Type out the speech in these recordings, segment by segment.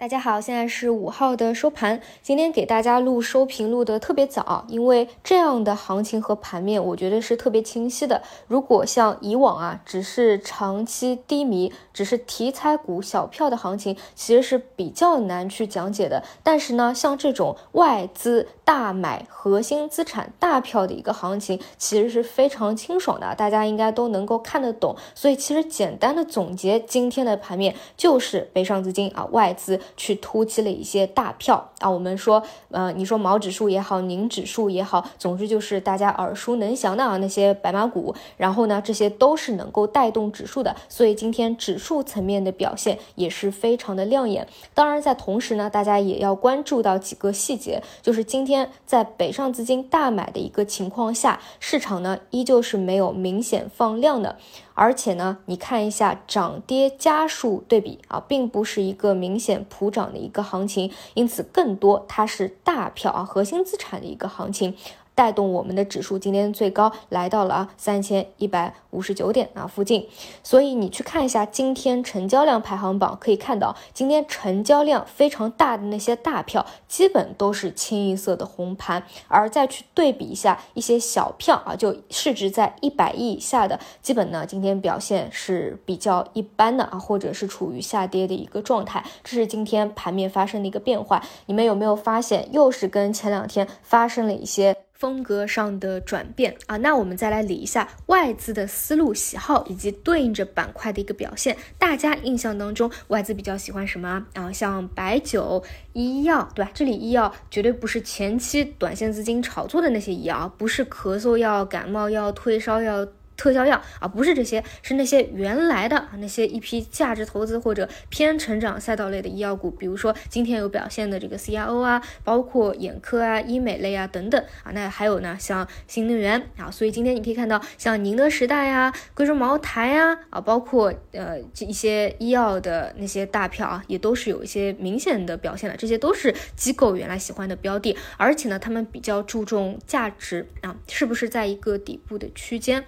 大家好，现在是五号的收盘。今天给大家录收评录的特别早，因为这样的行情和盘面，我觉得是特别清晰的。如果像以往啊，只是长期低迷，只是题材股小票的行情，其实是比较难去讲解的。但是呢，像这种外资大买核心资产大票的一个行情，其实是非常清爽的，大家应该都能够看得懂。所以其实简单的总结今天的盘面，就是北上资金啊，外资。去突击了一些大票啊，我们说，呃，你说毛指数也好，宁指数也好，总之就是大家耳熟能详的啊那些白马股，然后呢，这些都是能够带动指数的，所以今天指数层面的表现也是非常的亮眼。当然，在同时呢，大家也要关注到几个细节，就是今天在北上资金大买的一个情况下，市场呢依旧是没有明显放量的。而且呢，你看一下涨跌家数对比啊，并不是一个明显普涨的一个行情，因此更多它是大票啊，核心资产的一个行情。带动我们的指数今天最高来到了啊三千一百五十九点啊附近，所以你去看一下今天成交量排行榜，可以看到今天成交量非常大的那些大票，基本都是清一色的红盘，而再去对比一下一些小票啊，就市值在一百亿以下的，基本呢今天表现是比较一般的啊，或者是处于下跌的一个状态，这是今天盘面发生的一个变化。你们有没有发现，又是跟前两天发生了一些？风格上的转变啊，那我们再来理一下外资的思路、喜好以及对应着板块的一个表现。大家印象当中，外资比较喜欢什么啊？像白酒、医药，对吧？这里医药绝对不是前期短线资金炒作的那些医药，不是咳嗽药、感冒药、退烧药。特效药啊，不是这些，是那些原来的那些一批价值投资或者偏成长赛道类的医药股，比如说今天有表现的这个 CRO 啊，包括眼科啊、医美类啊等等啊，那还有呢像新能源啊，所以今天你可以看到像宁德时代呀、贵州茅台呀啊，包括呃这一些医药的那些大票啊，也都是有一些明显的表现的，这些都是机构原来喜欢的标的，而且呢，他们比较注重价值啊，是不是在一个底部的区间？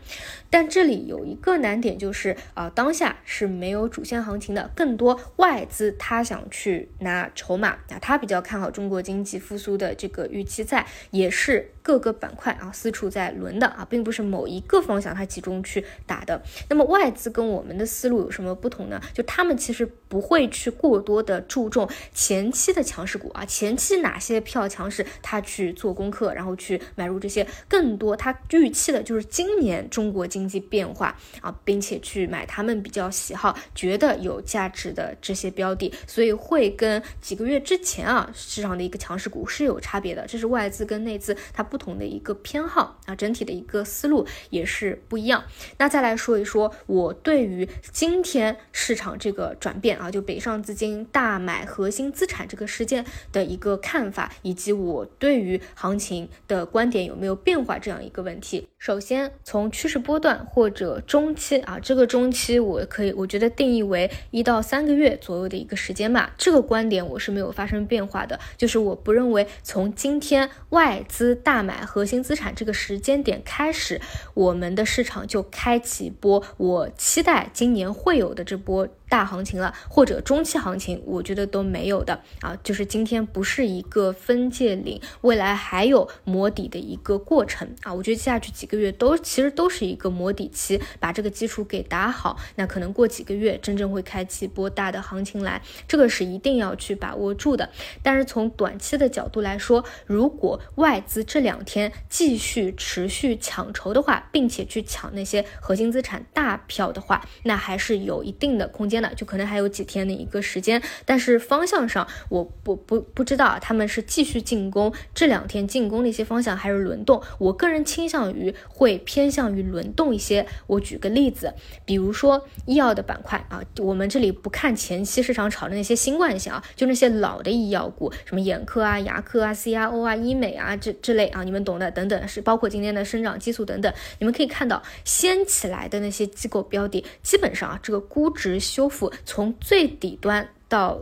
但这里有一个难点，就是啊，当下是没有主线行情的，更多外资他想去拿筹码那，他比较看好中国经济复苏的这个预期在，也是各个板块啊四处在轮的啊，并不是某一个方向它集中去打的。那么外资跟我们的思路有什么不同呢？就他们其实不会去过多的注重前期的强势股啊，前期哪些票强势，他去做功课，然后去买入这些，更多他预期的就是今年中国经。济变化啊，并且去买他们比较喜好、觉得有价值的这些标的，所以会跟几个月之前啊市场的一个强势股是有差别的。这是外资跟内资它不同的一个偏好啊，整体的一个思路也是不一样。那再来说一说我对于今天市场这个转变啊，就北上资金大买核心资产这个事件的一个看法，以及我对于行情的观点有没有变化这样一个问题。首先从趋势波段。或者中期啊，这个中期我可以，我觉得定义为一到三个月左右的一个时间吧。这个观点我是没有发生变化的，就是我不认为从今天外资大买核心资产这个时间点开始，我们的市场就开启一波我期待今年会有的这波。大行情了，或者中期行情，我觉得都没有的啊，就是今天不是一个分界岭，未来还有磨底的一个过程啊，我觉得接下去几个月都其实都是一个磨底期，把这个基础给打好，那可能过几个月真正会开启一波大的行情来，这个是一定要去把握住的。但是从短期的角度来说，如果外资这两天继续持续抢筹的话，并且去抢那些核心资产大票的话，那还是有一定的空间。那就可能还有几天的一个时间，但是方向上我不不不知道他们是继续进攻这两天进攻的一些方向还是轮动，我个人倾向于会偏向于轮动一些。我举个例子，比如说医药的板块啊，我们这里不看前期市场炒的那些新冠性啊，就那些老的医药股，什么眼科啊、牙科啊、CRO 啊、医美啊这这类啊，你们懂的等等，是包括今天的生长激素等等，你们可以看到先起来的那些机构标的，基本上啊这个估值修。从最底端到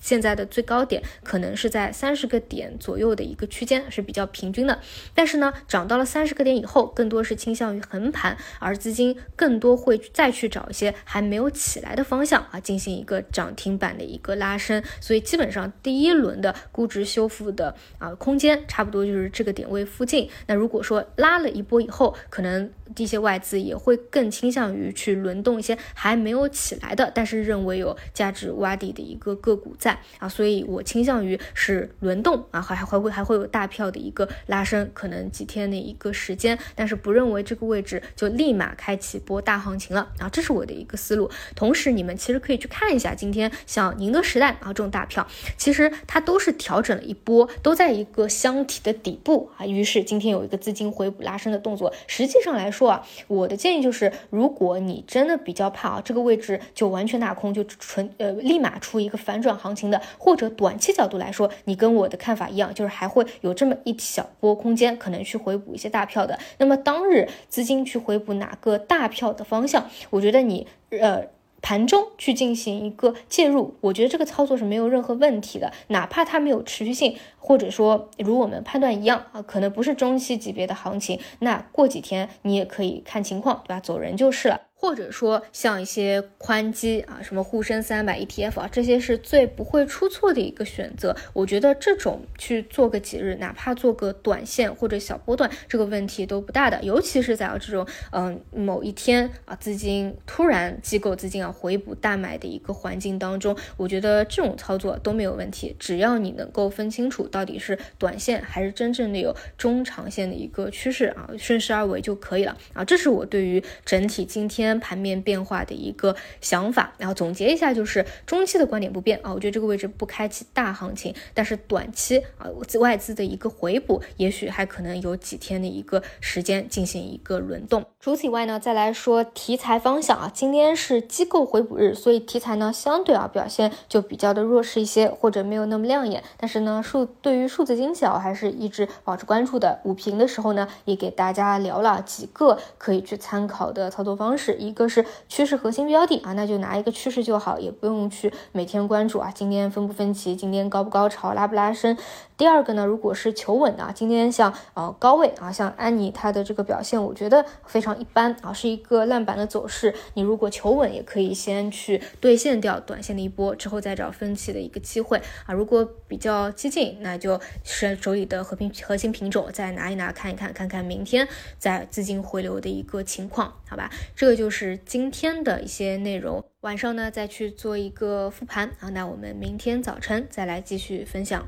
现在的最高点可能是在三十个点左右的一个区间，是比较平均的。但是呢，涨到了三十个点以后，更多是倾向于横盘，而资金更多会再去找一些还没有起来的方向啊，进行一个涨停板的一个拉升。所以基本上第一轮的估值修复的啊空间，差不多就是这个点位附近。那如果说拉了一波以后，可能一些外资也会更倾向于去轮动一些还没有起来的，但是认为有价值洼地的一个个股在。啊，所以我倾向于是轮动啊，还还会还会有大票的一个拉升，可能几天的一个时间，但是不认为这个位置就立马开启波大行情了啊，这是我的一个思路。同时，你们其实可以去看一下今天像宁德时代啊这种大票，其实它都是调整了一波，都在一个箱体的底部啊，于是今天有一个资金回补拉升的动作。实际上来说啊，我的建议就是，如果你真的比较怕啊这个位置就完全打空，就纯呃立马出一个反转行情。的或者短期角度来说，你跟我的看法一样，就是还会有这么一小波空间，可能去回补一些大票的。那么当日资金去回补哪个大票的方向，我觉得你呃盘中去进行一个介入，我觉得这个操作是没有任何问题的。哪怕它没有持续性，或者说如我们判断一样啊，可能不是中期级别的行情，那过几天你也可以看情况，对吧？走人就是了。或者说像一些宽基啊，什么沪深三百 ETF 啊，这些是最不会出错的一个选择。我觉得这种去做个几日，哪怕做个短线或者小波段，这个问题都不大的。尤其是在这种嗯某一天啊，资金突然机构资金啊回补大买的一个环境当中，我觉得这种操作都没有问题。只要你能够分清楚到底是短线还是真正的有中长线的一个趋势啊，顺势而为就可以了啊。这是我对于整体今天。盘面变化的一个想法，然后总结一下就是中期的观点不变啊，我觉得这个位置不开启大行情，但是短期啊外资的一个回补，也许还可能有几天的一个时间进行一个轮动。除此以外呢，再来说题材方向啊，今天是机构回补日，所以题材呢相对啊表现就比较的弱势一些，或者没有那么亮眼。但是呢数对于数字经济啊还是一直保持关注的。午评的时候呢，也给大家聊了几个可以去参考的操作方式。一个是趋势核心标的啊，那就拿一个趋势就好，也不用去每天关注啊，今天分不分歧，今天高不高潮，拉不拉升。第二个呢，如果是求稳的啊，今天像呃高位啊，像安妮它的这个表现，我觉得非常一般啊，是一个烂板的走势。你如果求稳，也可以先去兑现掉短线的一波，之后再找分歧的一个机会啊。如果比较激进，那就是手里的和平核心品种再拿一拿，看一看，看看明天在资金回流的一个情况，好吧？这个就是今天的一些内容，晚上呢再去做一个复盘啊。那我们明天早晨再来继续分享。